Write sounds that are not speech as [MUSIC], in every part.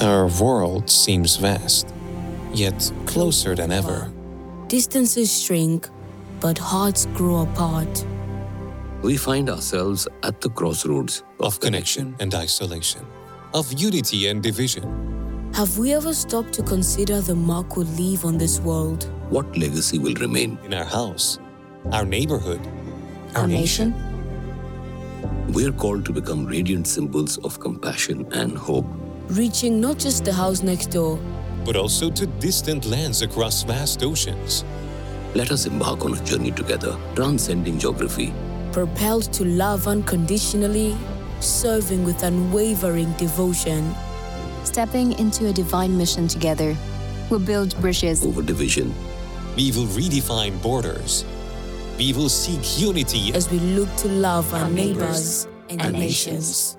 Our world seems vast, yet closer than ever. Distances shrink, but hearts grow apart. We find ourselves at the crossroads Of connection and isolation, of unity and division. Have we ever stopped to consider the mark we leave on this world? What legacy will remain? In our house, our neighborhood, Our nation? We're called to become radiant symbols of compassion and hope. Reaching not just the house next door, but also to distant lands across vast oceans. Let us embark on a journey together, transcending geography. propelled to love unconditionally, serving with unwavering devotion. Stepping into a divine mission together, we'll build bridges, over division. We will redefine borders. We will seek unity as we look to love our, Our neighbors, neighbors and, and nations.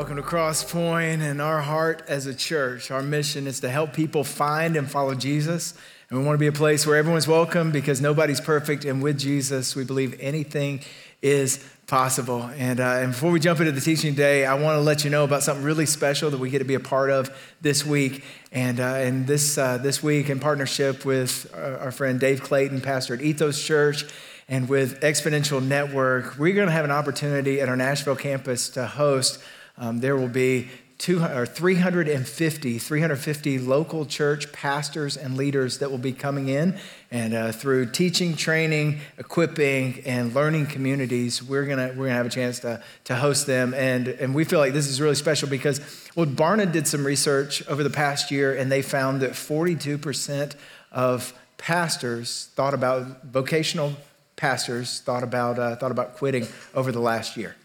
Welcome to Cross Point and our heart as a church. Our mission is to help people find and follow Jesus. And we want to be a place where everyone's welcome because nobody's perfect. And with Jesus, we believe anything is possible. And, uh, and before we jump into the teaching today, I want to let you know about something really special that we get to be a part of this week. And, uh, and this, uh, this week, in partnership with our, our friend Dave Clayton, pastor at Ethos Church, and with Exponential Network, we're going to have an opportunity at our Nashville campus to host. Um, there will be two, or 350, 350 local church pastors and leaders that will be coming in. And uh, through teaching, training, equipping, and learning communities, we're going to we're gonna have a chance to, to host them. And, and we feel like this is really special because, well, Barna did some research over the past year, and they found that 42% of pastors thought about vocational pastors thought about, uh, thought about quitting over the last year.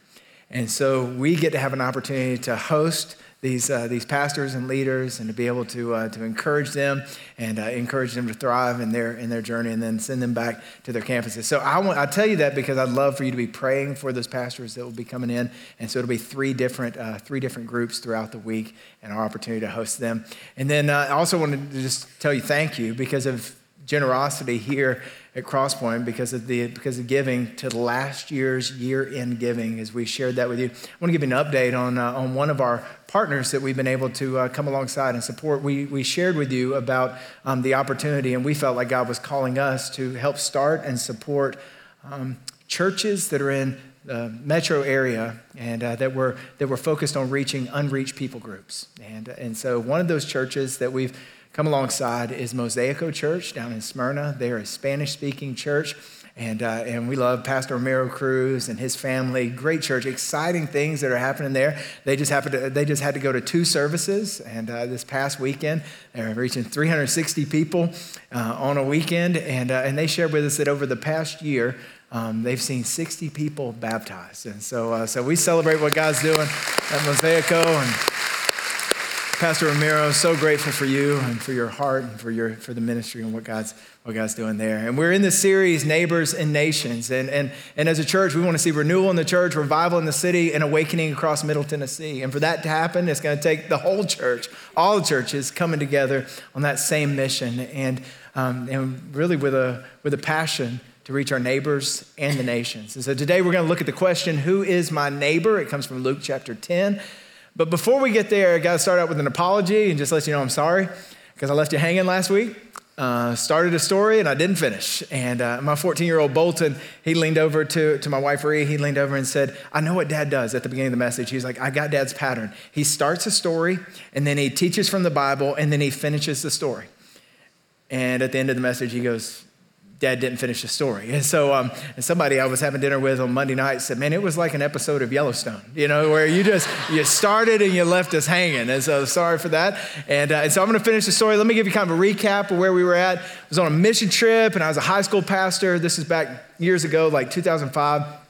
And so we get to have an opportunity to host these, uh, these pastors and leaders and to be able to, uh, to encourage them and uh, encourage them to thrive in their, in their journey and then send them back to their campuses. So I, want, I tell you that because I'd love for you to be praying for those pastors that will be coming in. And so it'll be three different, uh, three different groups throughout the week and our opportunity to host them. And then uh, I also wanted to just tell you thank you because of generosity here at Cross Point because of the because of giving to last year's year-end giving. As we shared that with you, I want to give you an update on uh, on one of our partners that we've been able to uh, come alongside and support. We we shared with you about um, the opportunity, and we felt like God was calling us to help start and support um, churches that are in the metro area and uh, that were that were focused on reaching unreached people groups. And and so one of those churches that we've come alongside is Mosaico Church down in Smyrna. They're a Spanish speaking church. And, uh, and we love Pastor Romero Cruz and his family. Great church, exciting things that are happening there. They just happened to, they just had to go to two services, and uh, this past weekend they're reaching 360 people uh, on a weekend. And, uh, and they shared with us that over the past year, um, they've seen 60 people baptized. And so, uh, so we celebrate what God's doing at Mosaico. And Pastor Romero, so grateful for you and for your heart and for, your, for the ministry and what God's, what God's doing there. And we're in this series, Neighbors and Nations. And, and, and as a church, we want to see renewal in the church, revival in the city, and awakening across Middle Tennessee. And for that to happen, it's going to take the whole church, all the churches coming together on that same mission. And, um, and really with a, with a passion to reach our neighbors and the nations. And so today we're going to look at the question, Who is my neighbor? It comes from Luke chapter 10. But before we get there, I got to start out with an apology and just let you know I'm sorry because I left you hanging last week. Uh, started a story and I didn't finish. And uh, my 14 year old Bolton, he leaned over to, to my wife, Rhea, he leaned over and said, I know what dad does at the beginning of the message. He's like, I got dad's pattern. He starts a story and then he teaches from the Bible and then he finishes the story. And at the end of the message, he goes, dad didn't finish the story. [LAUGHS] And so um, and somebody I was having dinner with on Monday night said, man, it was like an episode of Yellowstone, you know, where you just, you started and you left us hanging. And so sorry for that. And, uh, and so I'm going to finish the story. Let me give you kind of a recap of where we were at. I was on a mission trip and I was a high school pastor. This is back years ago, like 2005.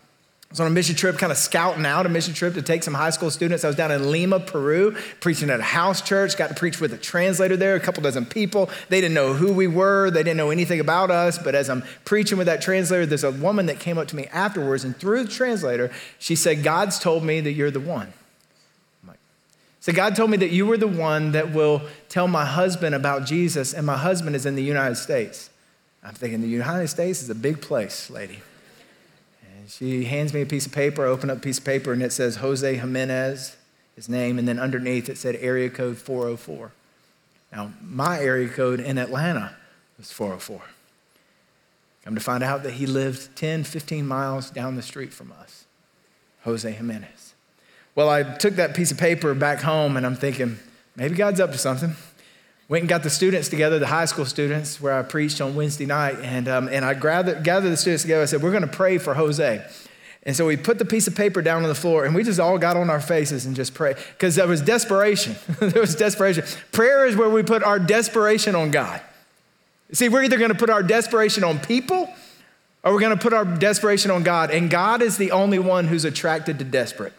Was on a mission trip, kind of scouting out a mission trip to take some high school students. I was down in Lima, Peru, preaching at a house church. Got to preach with a translator there, a couple dozen people. They didn't know who we were, they didn't know anything about us. But as I'm preaching with that translator, there's a woman that came up to me afterwards, and through the translator, she said, God's told me that you're the one. I'm like, so God told me that you were the one that will tell my husband about Jesus, and my husband is in the United States. I'm thinking the United States is a big place, lady. She hands me a piece of paper, I open up a piece of paper, and it says Jose Jimenez, his name, and then underneath it said area code 404. Now, my area code in Atlanta was 404. Come to find out that he lived 10, 15 miles down the street from us, Jose Jimenez. Well, I took that piece of paper back home and I'm thinking, maybe God's up to something. Went and got the students together, the high school students, where I preached on Wednesday night. And, um, and I gathered, gathered the students together. I said, We're going to pray for Jose. And so we put the piece of paper down on the floor and we just all got on our faces and just prayed because there was desperation. [LAUGHS] there was desperation. Prayer is where we put our desperation on God. See, we're either going to put our desperation on people or we're going to put our desperation on God. And God is the only one who's attracted to desperate.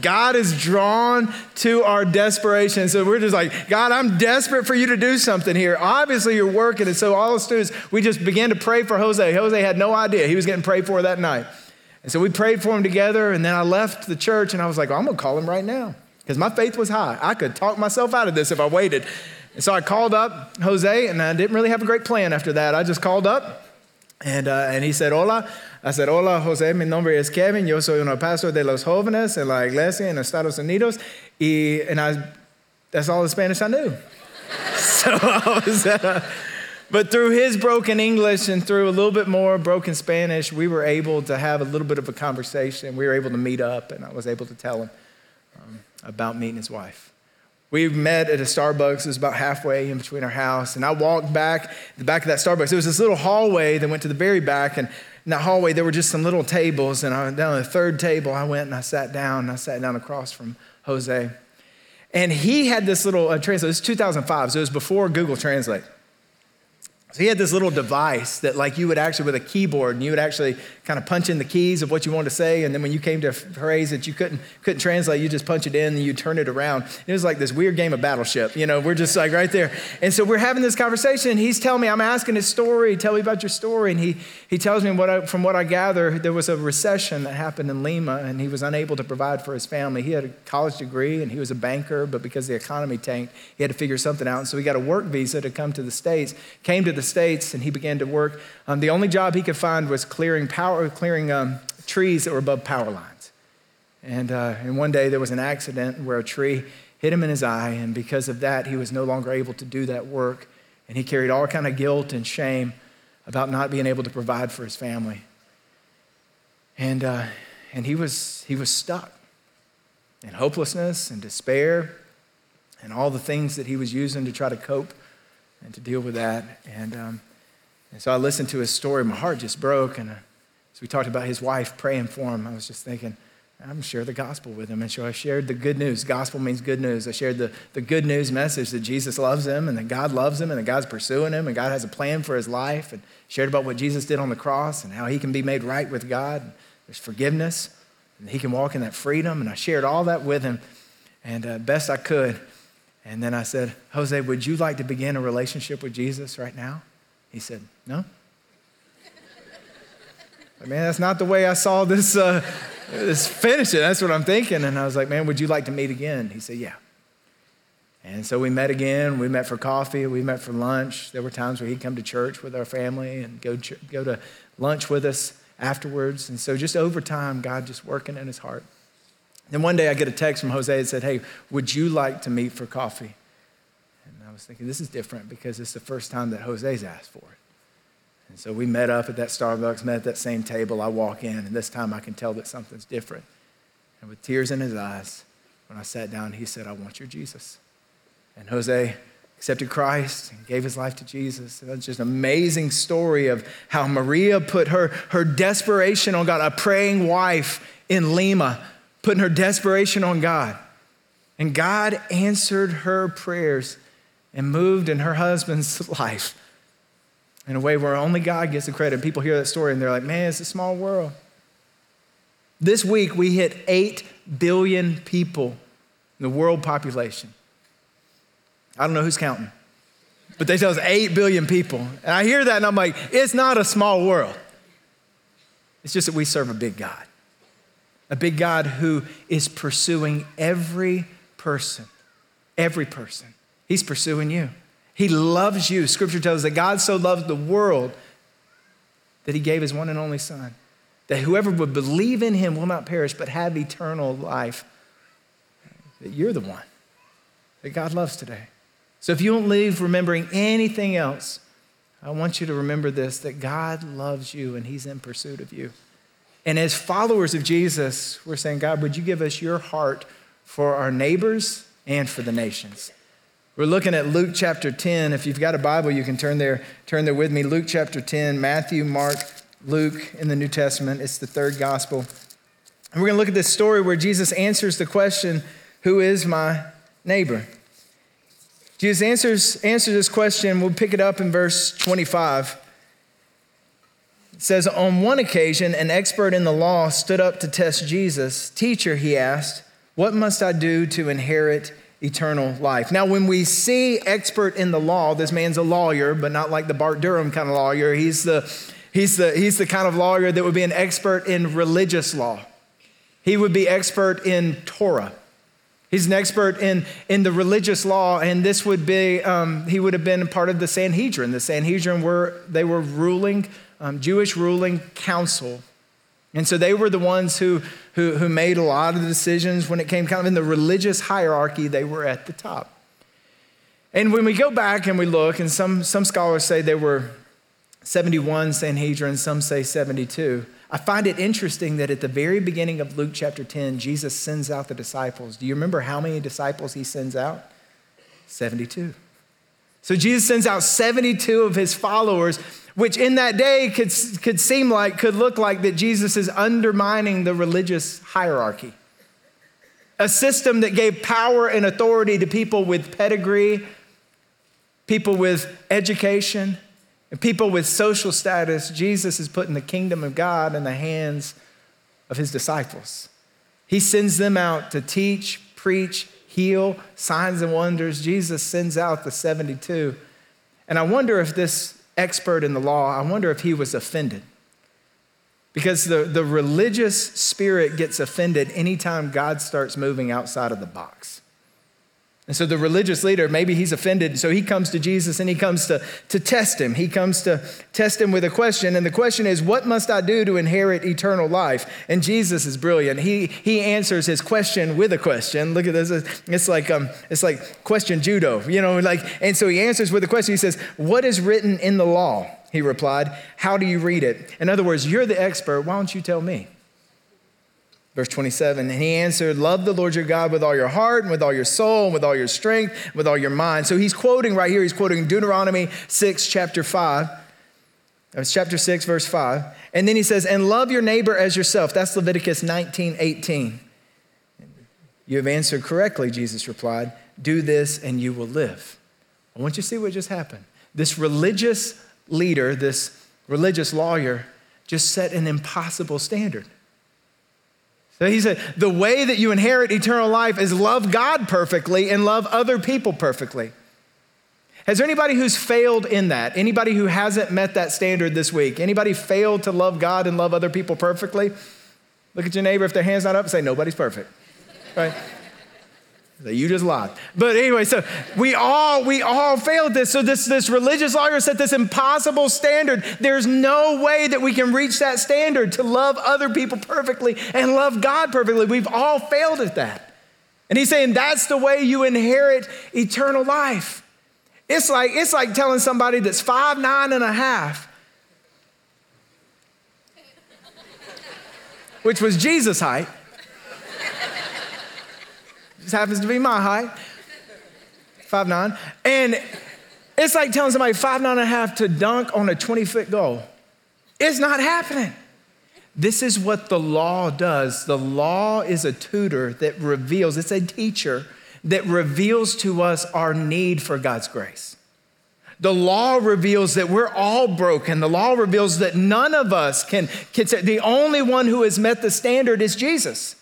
God is drawn to our desperation. So we're just like, God, I'm desperate for you to do something here. Obviously, you're working. And so all the students, we just began to pray for Jose. Jose had no idea he was getting prayed for that night. And so we prayed for him together. And then I left the church and I was like, well, I'm going to call him right now because my faith was high. I could talk myself out of this if I waited. And so I called up Jose, and I didn't really have a great plan after that. I just called up, and, uh, and he said, Hola. I said, Hola, Jose, mi nombre es Kevin. Yo soy un pastor de los jóvenes en la iglesia en Estados Unidos. Y, and I, that's all the Spanish I knew. [LAUGHS] so I was, uh, but through his broken English and through a little bit more broken Spanish, we were able to have a little bit of a conversation. We were able to meet up, and I was able to tell him um, about meeting his wife. We met at a Starbucks. It was about halfway in between our house. And I walked back, the back of that Starbucks. It was this little hallway that went to the very back. And in that hallway, there were just some little tables. And I, went down on the third table, I went and I sat down. And I sat down across from Jose. And he had this little uh, translate. This is 2005, so it was before Google Translate. So he had this little device that, like, you would actually, with a keyboard, and you would actually kind of punch in the keys of what you wanted to say. And then when you came to a phrase that you couldn't, couldn't translate, you just punch it in and you turn it around. It was like this weird game of battleship. You know, we're just like right there. And so we're having this conversation. And he's telling me, I'm asking his story. Tell me about your story. And he, he tells me, what I, from what I gather, there was a recession that happened in Lima, and he was unable to provide for his family. He had a college degree and he was a banker, but because the economy tanked, he had to figure something out. And so he got a work visa to come to the States, came to the States and he began to work. Um, the only job he could find was clearing, power, clearing um, trees that were above power lines. And, uh, and one day there was an accident where a tree hit him in his eye, and because of that, he was no longer able to do that work. And he carried all kind of guilt and shame about not being able to provide for his family. And, uh, and he, was, he was stuck in hopelessness and despair and all the things that he was using to try to cope and to deal with that. And, um, and so I listened to his story. My heart just broke. And uh, as we talked about his wife praying for him, I was just thinking, I'm going to share the gospel with him. And so I shared the good news. Gospel means good news. I shared the, the good news message that Jesus loves him and that God loves him and that God's pursuing him and God has a plan for his life. And shared about what Jesus did on the cross and how he can be made right with God. There's forgiveness and he can walk in that freedom. And I shared all that with him and uh, best I could. And then I said, Jose, would you like to begin a relationship with Jesus right now? He said, No. [LAUGHS] But man, that's not the way I saw this, uh, this finishing. That's what I'm thinking. And I was like, Man, would you like to meet again? He said, Yeah. And so we met again. We met for coffee. We met for lunch. There were times where he'd come to church with our family and go, go to lunch with us afterwards. And so just over time, God just working in his heart. Then one day I get a text from Jose that said, Hey, would you like to meet for coffee? And I was thinking, this is different because it's the first time that Jose's asked for it. And so we met up at that Starbucks, met at that same table. I walk in, and this time I can tell that something's different. And with tears in his eyes, when I sat down, he said, I want your Jesus. And Jose accepted Christ and gave his life to Jesus. And that's just an amazing story of how Maria put her, her desperation on God, a praying wife in Lima, putting her desperation on God. And God answered her prayers and moved in her husband's [LAUGHS] life in a way where only God gets the credit. People hear that story and they're like, man, it's a small world. This week we hit 8 billion people in the world population. I don't know who's counting, but they tell us 8 billion people. And I hear that and I'm like, it's not a small world. It's just that we serve a big God, a big God who is pursuing every person, every person. He's pursuing you. He loves you. Scripture tells us that God so loved the world that he gave his one and only Son, that whoever would believe in him will not perish but have eternal life. That you're the one that God loves today. So if you don't leave remembering anything else, I want you to remember this that God loves you and he's in pursuit of you. And as followers of Jesus, we're saying, God, would you give us your heart for our neighbors and for the nations? We're looking at Luke chapter 10. If you've got a Bible, you can turn there, turn there with me. Luke chapter 10, Matthew, Mark, Luke in the New Testament. It's the third gospel. And we're going to look at this story where Jesus answers the question, Who is my neighbor? Jesus answers, answers this question. We'll pick it up in verse 25. Says, On one occasion, an expert in the law stood up to test Jesus. Teacher, he asked, What must I do to inherit eternal life. Now, when we see expert in the law, this man's a lawyer, but not like the Bart Durham kind of lawyer. He's the, he's the, he's the kind of lawyer that would be an expert in religious law. He would be expert in Torah. He's an expert in, in the religious law, and this would be, um, he would have been part of the Sanhedrin. The Sanhedrin were, they were ruling, um, Jewish ruling council and so they were the ones who, who, who made a lot of the decisions when it came kind of in the religious hierarchy, they were at the top. And when we go back and we look, and some, some scholars say there were 71 Sanhedrin, some say 72. I find it interesting that at the very beginning of Luke chapter 10, Jesus sends out the disciples. Do you remember how many disciples he sends out? 72. So Jesus sends out 72 of his followers which in that day could, could seem like, could look like that Jesus is undermining the religious hierarchy. A system that gave power and authority to people with pedigree, people with education, and people with social status. Jesus is putting the kingdom of God in the hands of his disciples. He sends them out to teach, preach, heal, signs and wonders. Jesus sends out the 72. And I wonder if this expert in the law, I wonder if he was offended. Because the, the religious spirit gets offended anytime God starts moving outside of the box. And so the religious leader, maybe he's offended. So he comes to Jesus and he comes to, to test him. He comes to test him with a question. And the question is, What must I do to inherit eternal life? And Jesus is brilliant. He, he answers his question with a question. Look at this. It's like, um, it's like question judo, you know, like, and so he answers with a question. He says, What is written in the law? He replied, How do you read it? In other words, you're the expert. Why don't you tell me? Verse 27, and he answered, Love the Lord your God with all your heart and with all your soul and with all your strength, and with all your mind. So he's quoting right here, he's quoting Deuteronomy 6, chapter 5. That's chapter 6, verse 5. And then he says, And love your neighbor as yourself. That's Leviticus 19, 18. You have answered correctly, Jesus replied. Do this and you will live. I want you to see what just happened. This religious leader, this religious lawyer, just set an impossible standard. So he said, the way that you inherit eternal life is love God perfectly and love other people perfectly. Has anybody who's failed in that? Anybody who hasn't met that standard this week? Anybody failed to love God and love other people perfectly? Look at your neighbor if their hand's not up and say, nobody's perfect. Right? You just lied. But anyway, so we all we all failed this. So this this religious lawyer set this impossible standard. There's no way that we can reach that standard to love other people perfectly and love God perfectly. We've all failed at that. And he's saying that's the way you inherit eternal life. It's like it's like telling somebody that's five nine and a half, which was Jesus' height just happens to be my height, five nine. And it's like telling somebody five nine and a half to dunk on a 20 foot goal. It's not happening. This is what the law does. The law is a tutor that reveals, it's a teacher that reveals to us our need for God's grace. The law reveals that we're all broken. The law reveals that none of us can, can the only one who has met the standard is Jesus.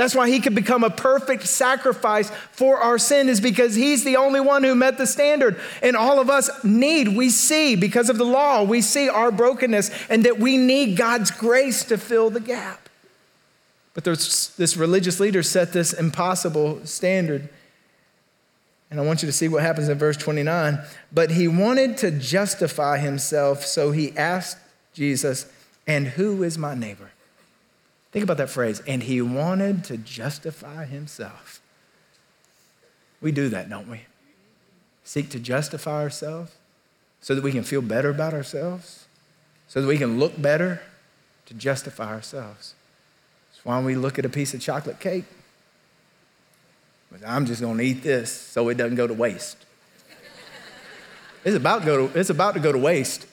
That's why he could become a perfect sacrifice for our sin, is because he's the only one who met the standard. And all of us need, we see, because of the law, we see our brokenness and that we need God's grace to fill the gap. But this religious leader set this impossible standard. And I want you to see what happens in verse 29. But he wanted to justify himself, so he asked Jesus, and who is my neighbor? Think about that phrase. And he wanted to justify himself. We do that, don't we? Seek to justify ourselves so that we can feel better about ourselves, so that we can look better to justify ourselves. That's why we look at a piece of chocolate cake. I'm just going to eat this so it doesn't go to waste. It's about, go to, it's about to go to waste.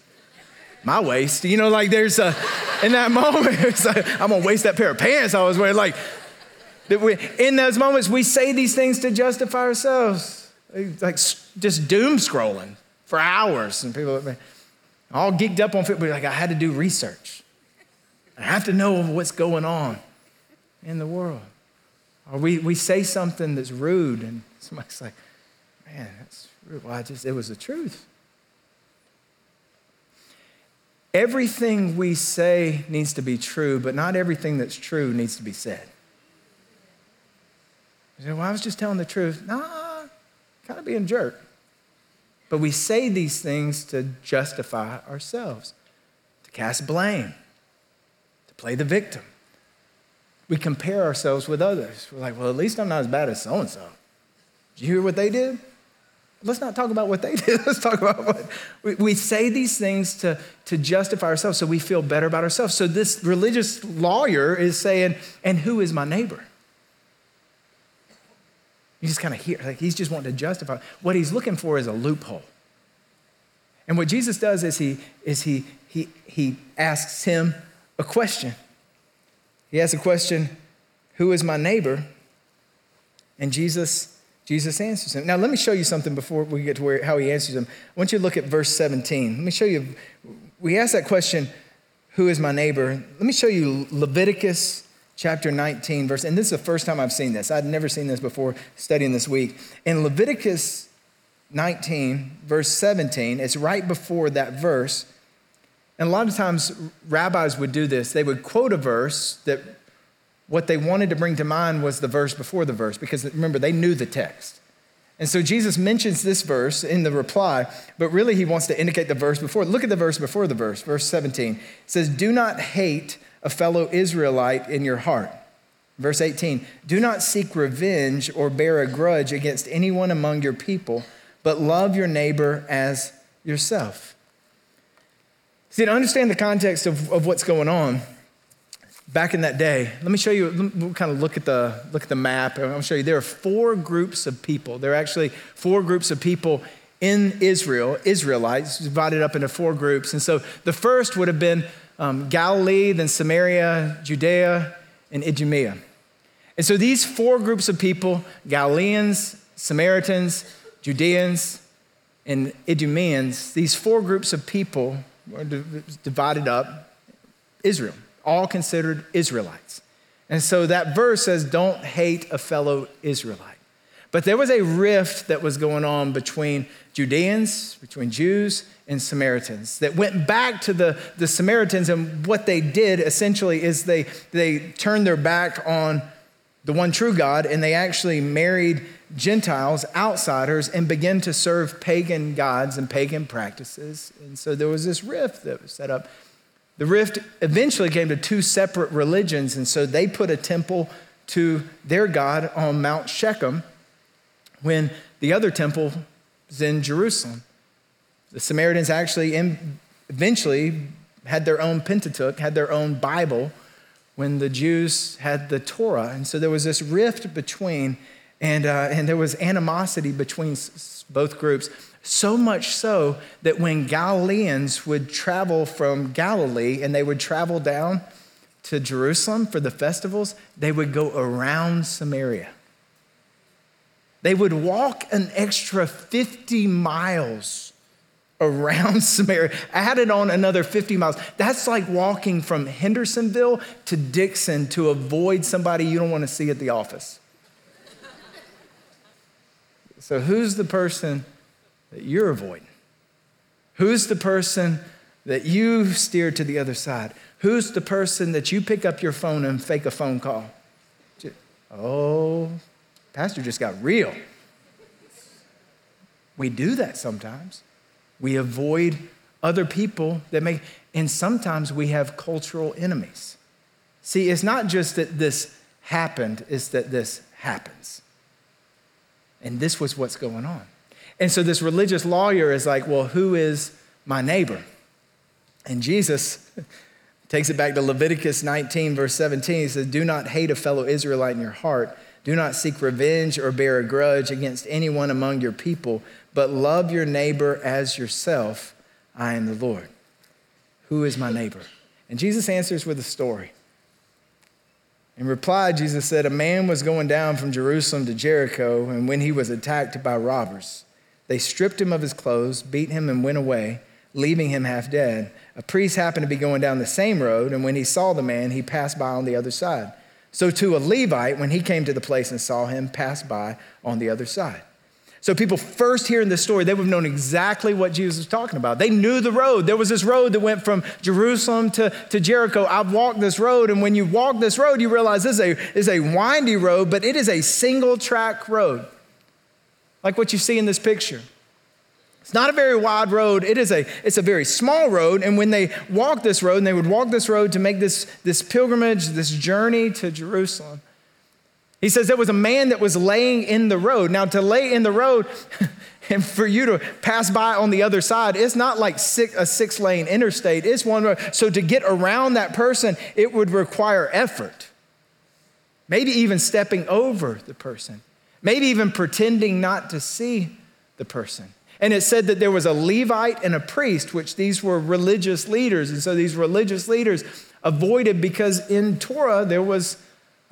My waste. You know, like there's a, in that moment, [LAUGHS] it's like, I'm to waste that pair of pants I was wearing. Like, we, in those moments, we say these things to justify ourselves. Like just doom scrolling for hours. And people all geeked up on but like, I had to do research. I have to know what's going on in the world. Or we, we say something that's rude, and somebody's like, man, that's rude. Well, I just, it was the truth. Everything we say needs to be true, but not everything that's true needs to be said. You say, well, I was just telling the truth. Nah, kind of being a jerk. But we say these things to justify ourselves, to cast blame, to play the victim we compare ourselves with others. We're like, well, at least I'm not as bad as so and so. Did you hear what they did? Let's not talk about what they [LAUGHS] did. Let's talk about what we, we say these things to, to justify ourselves so we feel better about ourselves. So this religious lawyer is saying, and who is my neighbor? You just kind of hear, like he's just wanting to justify. What he's looking for is a loophole. And what Jesus does is he is he he he asks him a question. He asks a question, Who is my neighbor? And Jesus, Jesus answers him. Now, let me show you something before we get to where, how he answers him. I want you to look at verse 17. Let me show you. We ask that question, Who is my neighbor? Let me show you Leviticus chapter 19, verse, and this is the first time I've seen this. I'd never seen this before studying this week. In Leviticus 19, verse 17, it's right before that verse. And a lot of times, rabbis would do this. They would quote a verse that what they wanted to bring to mind was the verse before the verse, because remember, they knew the text. And so Jesus mentions this verse in the reply, but really he wants to indicate the verse before. Look at the verse before the verse, verse 17. It says, Do not hate a fellow Israelite in your heart. Verse 18, do not seek revenge or bear a grudge against anyone among your people, but love your neighbor as yourself. See, to understand the context of, of what's going on, back in that day, let me show you, we'll kind of look at the, look at the map. I'll show you there are four groups of people. There are actually four groups of people in Israel, Israelites, divided up into four groups. And so the first would have been um, Galilee, then Samaria, Judea, and Idumea. And so these four groups of people Galileans, Samaritans, Judeans, and Idumeans, these four groups of people were divided up Israel, all considered Israelites. And so that verse says, don't hate a fellow Israelite. But there was a rift that was going on between Judeans, between Jews, and Samaritans that went back to the, the Samaritans. And what they did essentially is they, they turned their back on the one true God and they actually married Gentiles, outsiders, and began to serve pagan gods and pagan practices. And so there was this rift that was set up. The rift eventually came to two separate religions, and so they put a temple to their God on Mount Shechem when the other temple was in Jerusalem. The Samaritans actually eventually had their own Pentateuch, had their own Bible when the Jews had the Torah. And so there was this rift between and, uh, and there was animosity between both groups, so much so that when Galileans would travel from Galilee and they would travel down to Jerusalem for the festivals, they would go around Samaria. They would walk an extra 50 miles around [LAUGHS] Samaria, added on another 50 miles. That's like walking from Hendersonville to Dickson to avoid somebody you don't want to see at the office. So, who's the person that you're avoiding? Who's the person that you steer to the other side? Who's the person that you pick up your phone and fake a phone call? Oh, Pastor just got real. We do that sometimes. We avoid other people that make, and sometimes we have cultural enemies. See, it's not just that this happened, it's that this happens. And this was what's going on. And so this religious lawyer is like, well, who is my neighbor? And Jesus takes it back to Leviticus 19, verse 17. He says, Do not hate a fellow Israelite in your heart. Do not seek revenge or bear a grudge against anyone among your people, but love your neighbor as yourself. I am the Lord. Who is my neighbor? And Jesus answers with a story. In reply, Jesus said, A man was going down from Jerusalem to Jericho, and when he was attacked by robbers, they stripped him of his clothes, beat him, and went away, leaving him half dead. A priest happened to be going down the same road, and when he saw the man, he passed by on the other side. So, to a Levite, when he came to the place and saw him, passed by on the other side. So people first hearing this story, they would have known exactly what Jesus was talking about. They knew the road. There was this road that went from Jerusalem to, to Jericho. I've walked this road, and when you walk this road, you realize this is a, is a windy road, but it is a single track road, like what you see in this picture. It's not a very wide road. It is a, it's a very small road. And when they walked this road, and they would walk this road to make this, this pilgrimage, this journey to Jerusalem, he says there was a man that was laying in the road. Now, to lay in the road [LAUGHS] and for you to pass by on the other side, it's not like six, a six lane interstate, it's one road. So, to get around that person, it would require effort. Maybe even stepping over the person, maybe even pretending not to see the person. And it said that there was a Levite and a priest, which these were religious leaders. And so these religious leaders avoided because in Torah there was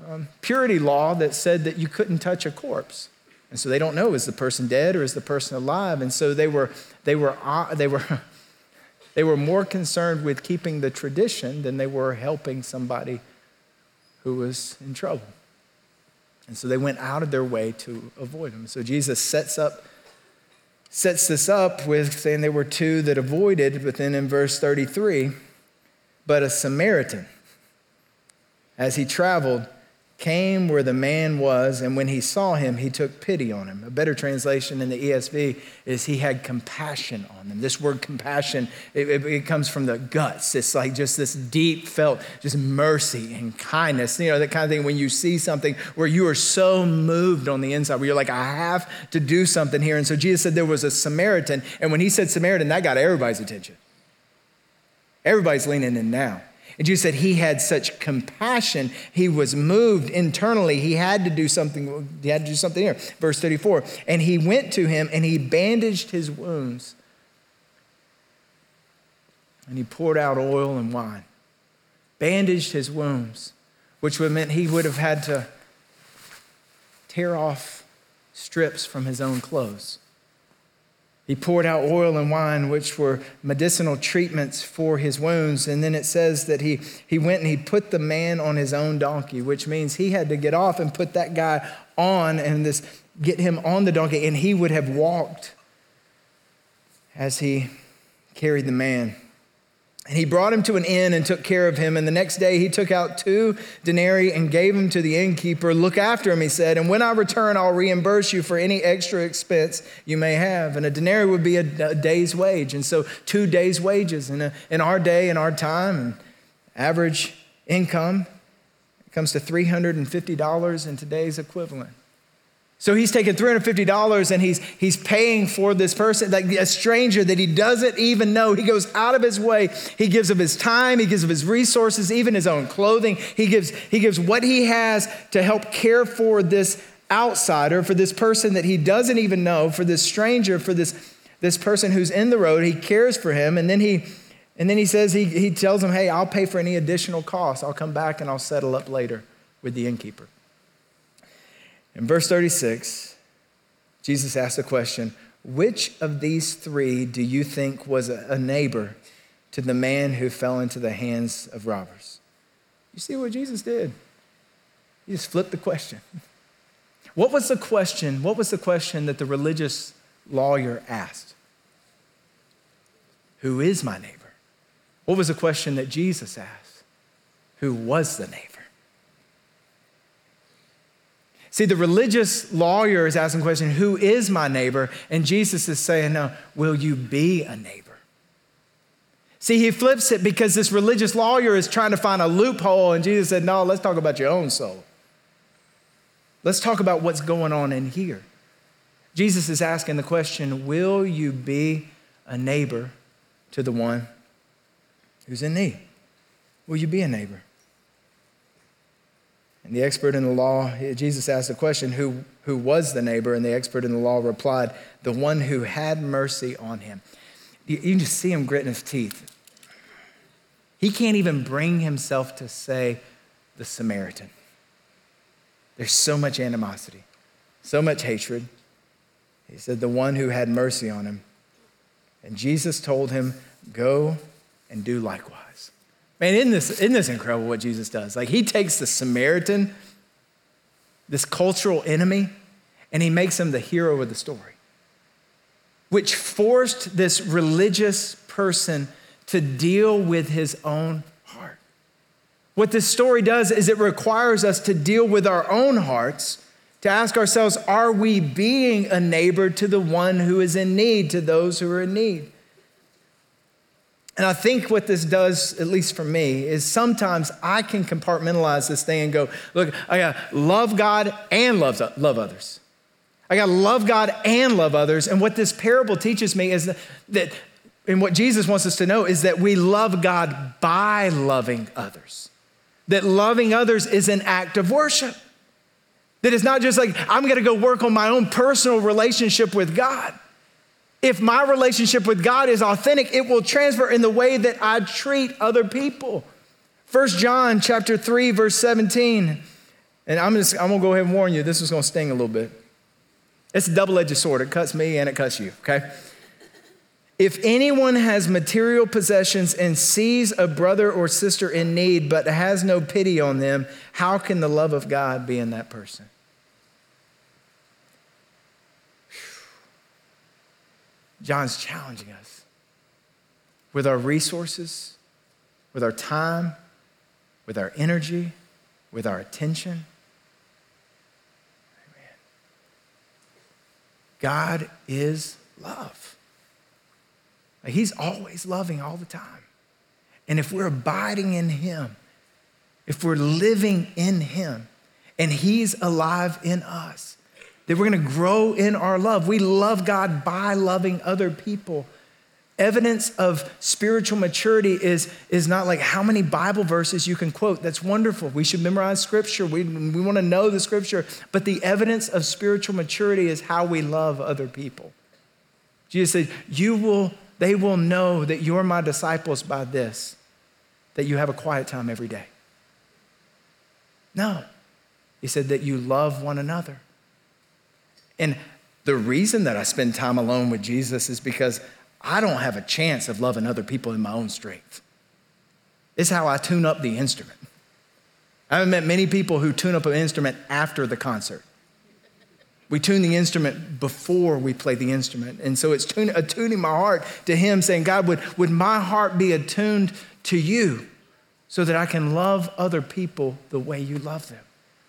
um, purity law that said that you couldn't touch a corpse. And so they don't know is the person dead or is the person alive? And so they were, they were, uh, they were, [LAUGHS] they were more concerned with keeping the tradition than they were helping somebody who was in trouble. And so they went out of their way to avoid him. So Jesus sets up sets this up with saying there were two that avoided, but then in verse 33, but a Samaritan, as he traveled, came where the man was, and when he saw him, he took pity on him. A better translation in the ESV is he had compassion on him. This word compassion, it, it, it, comes from the guts. It's like just this deep felt, just mercy and kindness. You know, that kind of thing when you see something where you are so moved on the inside, where you're like, I have to do something here. And so Jesus said there was a Samaritan, and when he said Samaritan, that got everybody's attention. Everybody's leaning in now. And Jesus said he had such compassion, he was moved internally. He had to do something, he had to do something here. Verse 34. And he went to him and he bandaged his wounds. And he poured out oil and wine. Bandaged his wounds, which would have meant he would have had to tear off strips from his own clothes. He poured out oil and wine, which were medicinal treatments for his wounds. And then it says that he, he went and he put the man on his own donkey, which means he had to get off and put that guy on and this, get him on the donkey. And he would have walked as he carried the man. And he brought him to an inn and took care of him. And the next day he took out two denarii and gave them to the innkeeper. Look after him, he said, and when I return, I'll reimburse you for any extra expense you may have. And a denarii would be a, a day's wage. And so two days' wages. In, a, in our day, in our time, and average income comes to $350 in today's equivalent. So he's taking $350 and he's, he's paying for this person, like a stranger that he doesn't even know. He goes out of his way. He gives of his time, he gives of his resources, even his own clothing. He gives, he gives what he has to help care for this outsider, for this person that he doesn't even know, for this stranger, for this, this person who's in the road. He cares for him. And then he, and then he says, he, he tells him, hey, I'll pay for any additional costs. I'll come back and I'll settle up later with the innkeeper. In verse 36, Jesus asked the question Which of these three do you think was a neighbor to the man who fell into the hands of robbers? You see what Jesus did? He just flipped the question. What was the question? What was the question that the religious lawyer asked? Who is my neighbor? What was the question that Jesus asked? Who was the neighbor? See, the religious lawyer is asking the question, Who is my neighbor? And Jesus is saying, No, will you be a neighbor? See, he flips it because this religious lawyer is trying to find a loophole, and Jesus said, No, let's talk about your own soul. Let's talk about what's going on in here. Jesus is asking the question Will you be a neighbor to the one who's in need? Will you be a neighbor? And the expert in the law, Jesus asked the question, who, who was the neighbor? And the expert in the law replied, the one who had mercy on him. You, you can just see him gritting his teeth. He can't even bring himself to say the Samaritan. There's so much animosity, so much hatred. He said, the one who had mercy on him. And Jesus told him, go and do likewise. Man, isn't this, isn't this incredible what Jesus does? Like, he takes the Samaritan, this cultural enemy, and he makes him the hero of the story, which forced this religious person to deal with his own heart. What this story does is it requires us to deal with our own hearts, to ask ourselves, are we being a neighbor to the one who is in need, to those who are in need? And I think what this does, at least for me, is sometimes I can compartmentalize this thing and go, look, I got to love God and love, love others. I got to love God and love others. And what this parable teaches me is that, that, and what Jesus wants us to know is that we love God by loving others. That loving others is an act of worship. That it's not just like, I'm to go work on my own personal relationship with God if my relationship with God is authentic, it will transfer in the way that I treat other people. 1 John chapter 3, verse 17. And I'm, just, I'm gonna go ahead and warn you, this is gonna sting a little bit. It's a double-edged sword. It cuts me and it cuts you, okay? If anyone has material possessions and sees a brother or sister in need but has no pity on them, how can the love of God be in that person? John's challenging us with our resources, with our time, with our energy, with our attention. Amen. God is love. He's always loving all the time. And if we're abiding in Him, if we're living in Him, and He's alive in us, that we're going to grow in our love. We love God by loving other people. Evidence of spiritual maturity is, is not like how many Bible verses you can quote. That's wonderful. We should memorize scripture. We, we want to know the scripture. But the evidence of spiritual maturity is how we love other people. Jesus said, You will, they will know that you're my disciples by this, that you have a quiet time every day. No. He said that you love one another. And the reason that I spend time alone with Jesus is because I don't have a chance of loving other people in my own strength. It's how I tune up the instrument. I have met many people who tune up an instrument after the concert. We tune the instrument before we play the instrument. And so it's tune, attuning my heart to Him, saying, God, would, would my heart be attuned to you so that I can love other people the way you love them?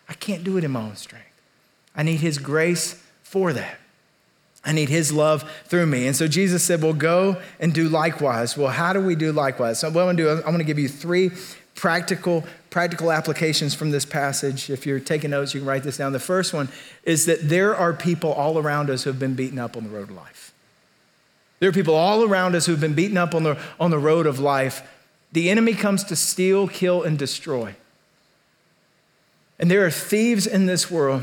I can't do it in my own strength. I need His grace for that. I need his love through me. And so Jesus said, Well, go and do likewise. Well, how do we do likewise? So, what I'm gonna do, I'm gonna give you three practical, practical applications from this passage. If you're taking notes, you can write this down. The first one is that there are people all around us who have been beaten up on the road of life. There are people all around us who've been beaten up on the, on the road of life. The enemy comes to steal, kill, and destroy. And there are thieves in this world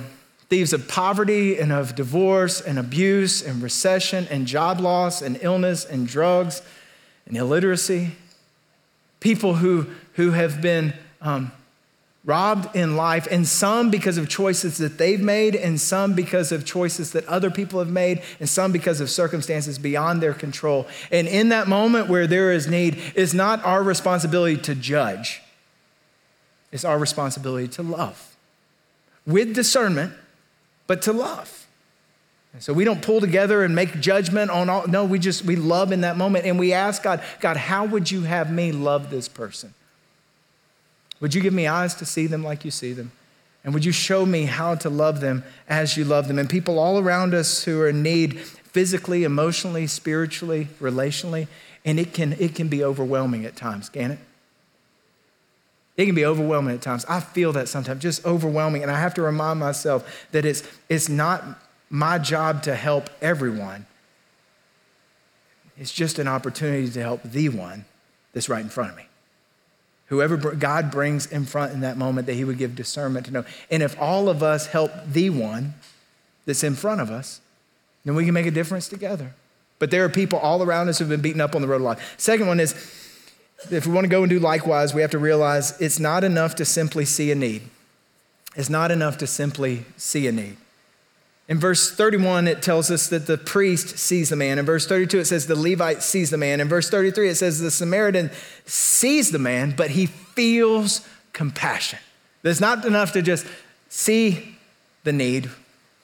thieves of poverty and of divorce and abuse and recession and job loss and illness and drugs and illiteracy. People who, who have been um, robbed in life, and some because of choices that they've made, and some because of choices that other people have made, and some because of circumstances beyond their control. And in that moment where there is need, it's not our responsibility to judge, it's our responsibility to love with discernment but to love. And so we don't pull together and make judgment on all. No, we just, we love in that moment. And we ask God, God, how would you have me love this person? Would you give me eyes to see them like you see them? And would you show me how to love them as you love them? And people all around us who are in need, physically, emotionally, spiritually, relationally, And it can, it can be overwhelming at times, can it? It can be overwhelming at times. I feel that sometimes, just overwhelming. And I have to remind myself that it's, it's not my job to help everyone, it's just an opportunity to help the one that's right in front of me. Whoever God brings in front in that moment, that He would give discernment to know. And if all of us help the one that's in front of us, then we can make a difference together. But there are people all around us who've been beaten up on the road a lot. Second one is if we want to go and do likewise, we have to realize it's not enough to simply see a need. It's not enough to simply see a need. In verse 31, it tells us that the priest sees the man. In verse 32, it says the Levite sees the man. In verse 33, it says the Samaritan sees the man, but he feels compassion. There's not enough to just see the need,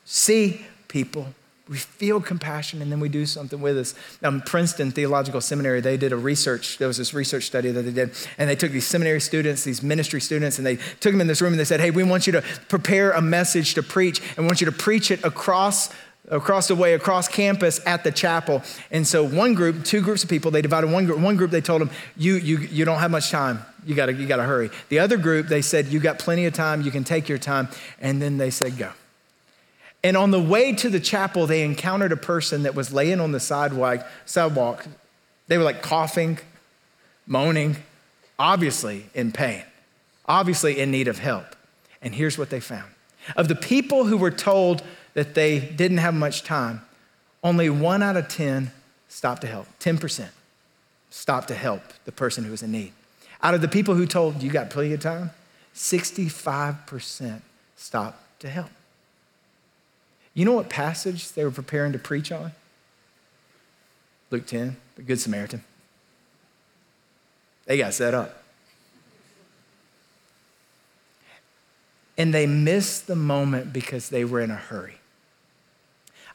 see people, we feel compassion and then we do something with us. Um, Princeton Theological Seminary, they did a research, there was this research study that they did, and they took these seminary students, these ministry students, and they took them in this room and they said, hey, we want you to prepare a message to preach, and we want you to preach it across across the way, across campus at the chapel. And so one group, two groups of people, they divided one group. One group, they told them, you, you, you don't have much time. You gotta, you gotta hurry. The other group, they said, you got plenty of time. You can take your time. And then they said, go. And on the way to the chapel, they encountered a person that was laying on the sidewalk. sidewalk. They were like coughing, moaning, obviously in pain, obviously in need of help. And here's what they found of the people who were told that they didn't have much time, only one out of 10 stopped to help. 10% stopped to help the person who was in need. Out of the people who told you got plenty of time, 65% stopped to help. You know what passage they were preparing to preach on? Luke 10, the Good Samaritan. They got set up. And they missed the moment because they were in a hurry.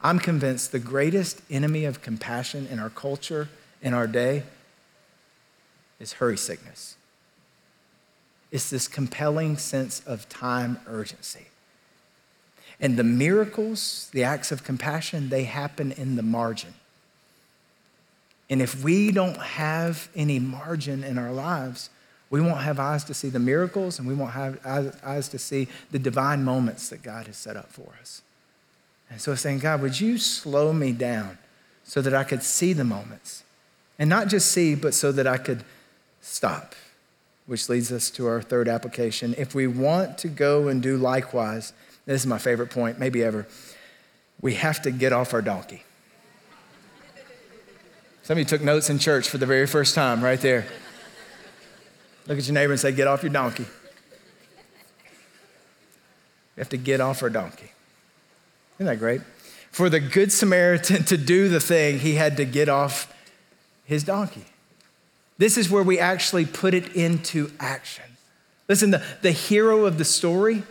I'm convinced the greatest enemy of compassion in our culture, in our day, is hurry sickness. It's this compelling sense of time urgency. And the miracles, the acts of compassion, they happen in the margin. And if we don't have any margin in our lives, we won't have eyes to see the miracles and we won't have eyes to see the divine moments that God has set up for us. And so saying, God, would you slow me down so that I could see the moments? And not just see, but so that I could stop, which leads us to our third application. If we want to go and do likewise, this is my favorite point, maybe ever. We have to get off our donkey. Some of you took notes in church for the very first time, right there. Look at your neighbor and say, Get off your donkey. We have to get off our donkey. Isn't that great? For the Good Samaritan to do the thing, he had to get off his donkey. This is where we actually put it into action. Listen, the, the hero of the story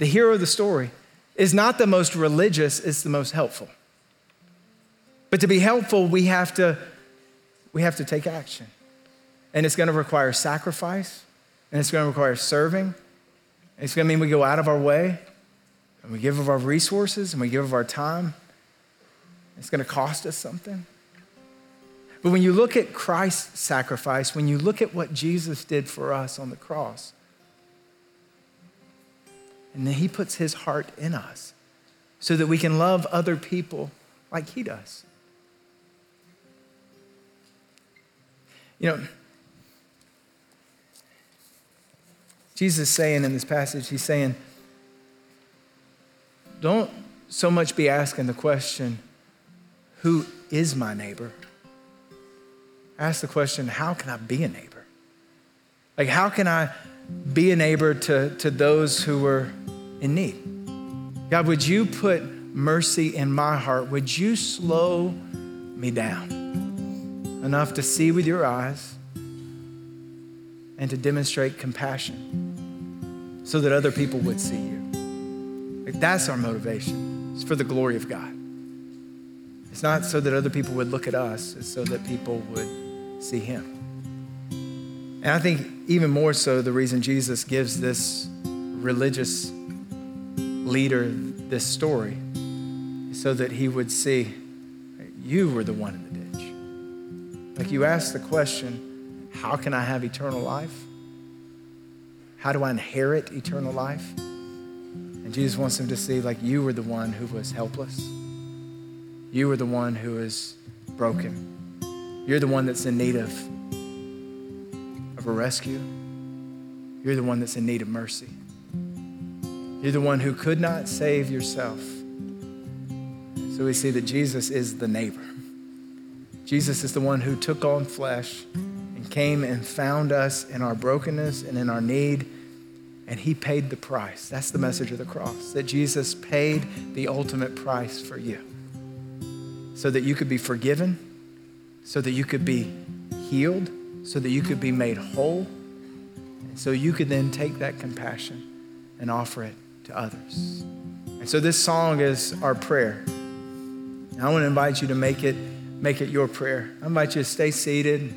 the hero of the story, is not the most religious, it's the most helpful. But to be helpful, we have to, we have to take action. And it's going to require sacrifice, and it's going to require serving. It's going to mean we go out of our way, and we give of our resources, and we give of our time. It's going to cost us something. But when you look at Christ's sacrifice, when you look at what Jesus did for us on the cross, and then He puts His heart in us so that we can love other people like He does. You know, Jesus is saying in this passage, He's saying, don't so much be asking the question, who is my neighbor? Ask the question, how can I be a neighbor? Like, how can I be a neighbor to, to those who were in need. God, would you put mercy in my heart? Would you slow me down enough to see with your eyes and to demonstrate compassion so that other people would see you? Like that's our motivation. It's for the glory of God. It's not so that other people would look at us, it's so that people would see Him. And I think even more so, the reason Jesus gives this religious leader this story is so that he would see you were the one in the ditch. Like you asked the question, how can I have eternal life? How do I inherit eternal life? And Jesus wants them to see like you were the one who was helpless. You were the one who is broken. You're the one that's in need of, of a rescue. You're the one that's in need of mercy. You're the one who could not save yourself. So we see that Jesus is the neighbor. Jesus is the one who took on flesh and came and found us in our brokenness and in our need, and he paid the price. That's the message of the cross that Jesus paid the ultimate price for you so that you could be forgiven, so that you could be healed, so that you could be made whole, so you could then take that compassion and offer it to others. And so this song is our prayer. And I want to invite you to make it, make it your prayer. I invite you to stay seated.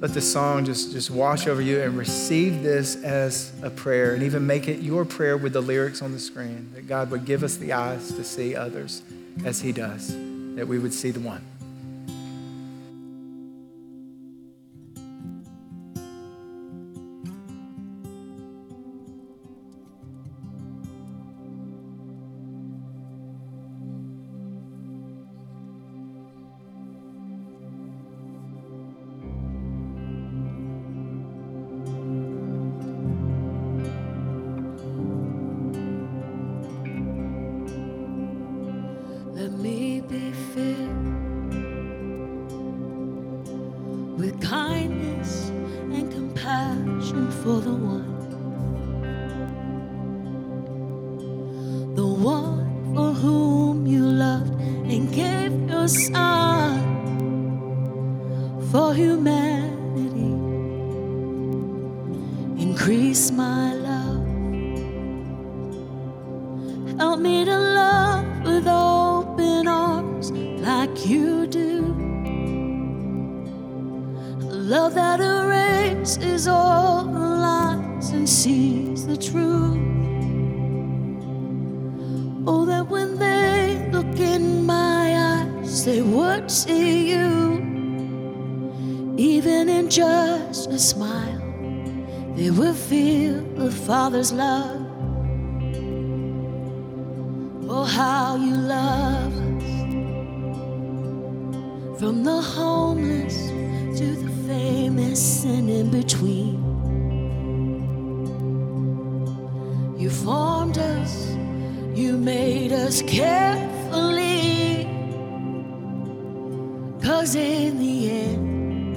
let this song just, just wash over you and receive this as a prayer and even make it your prayer with the lyrics on the screen. That God would give us the eyes to see others as He does, that we would see the one. me be filled with kindness and compassion for the one. Love. Oh, how you love us. From the homeless to the famous and in between. You formed us, you made us carefully. Cause in the end,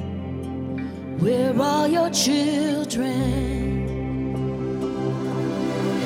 we're all your children.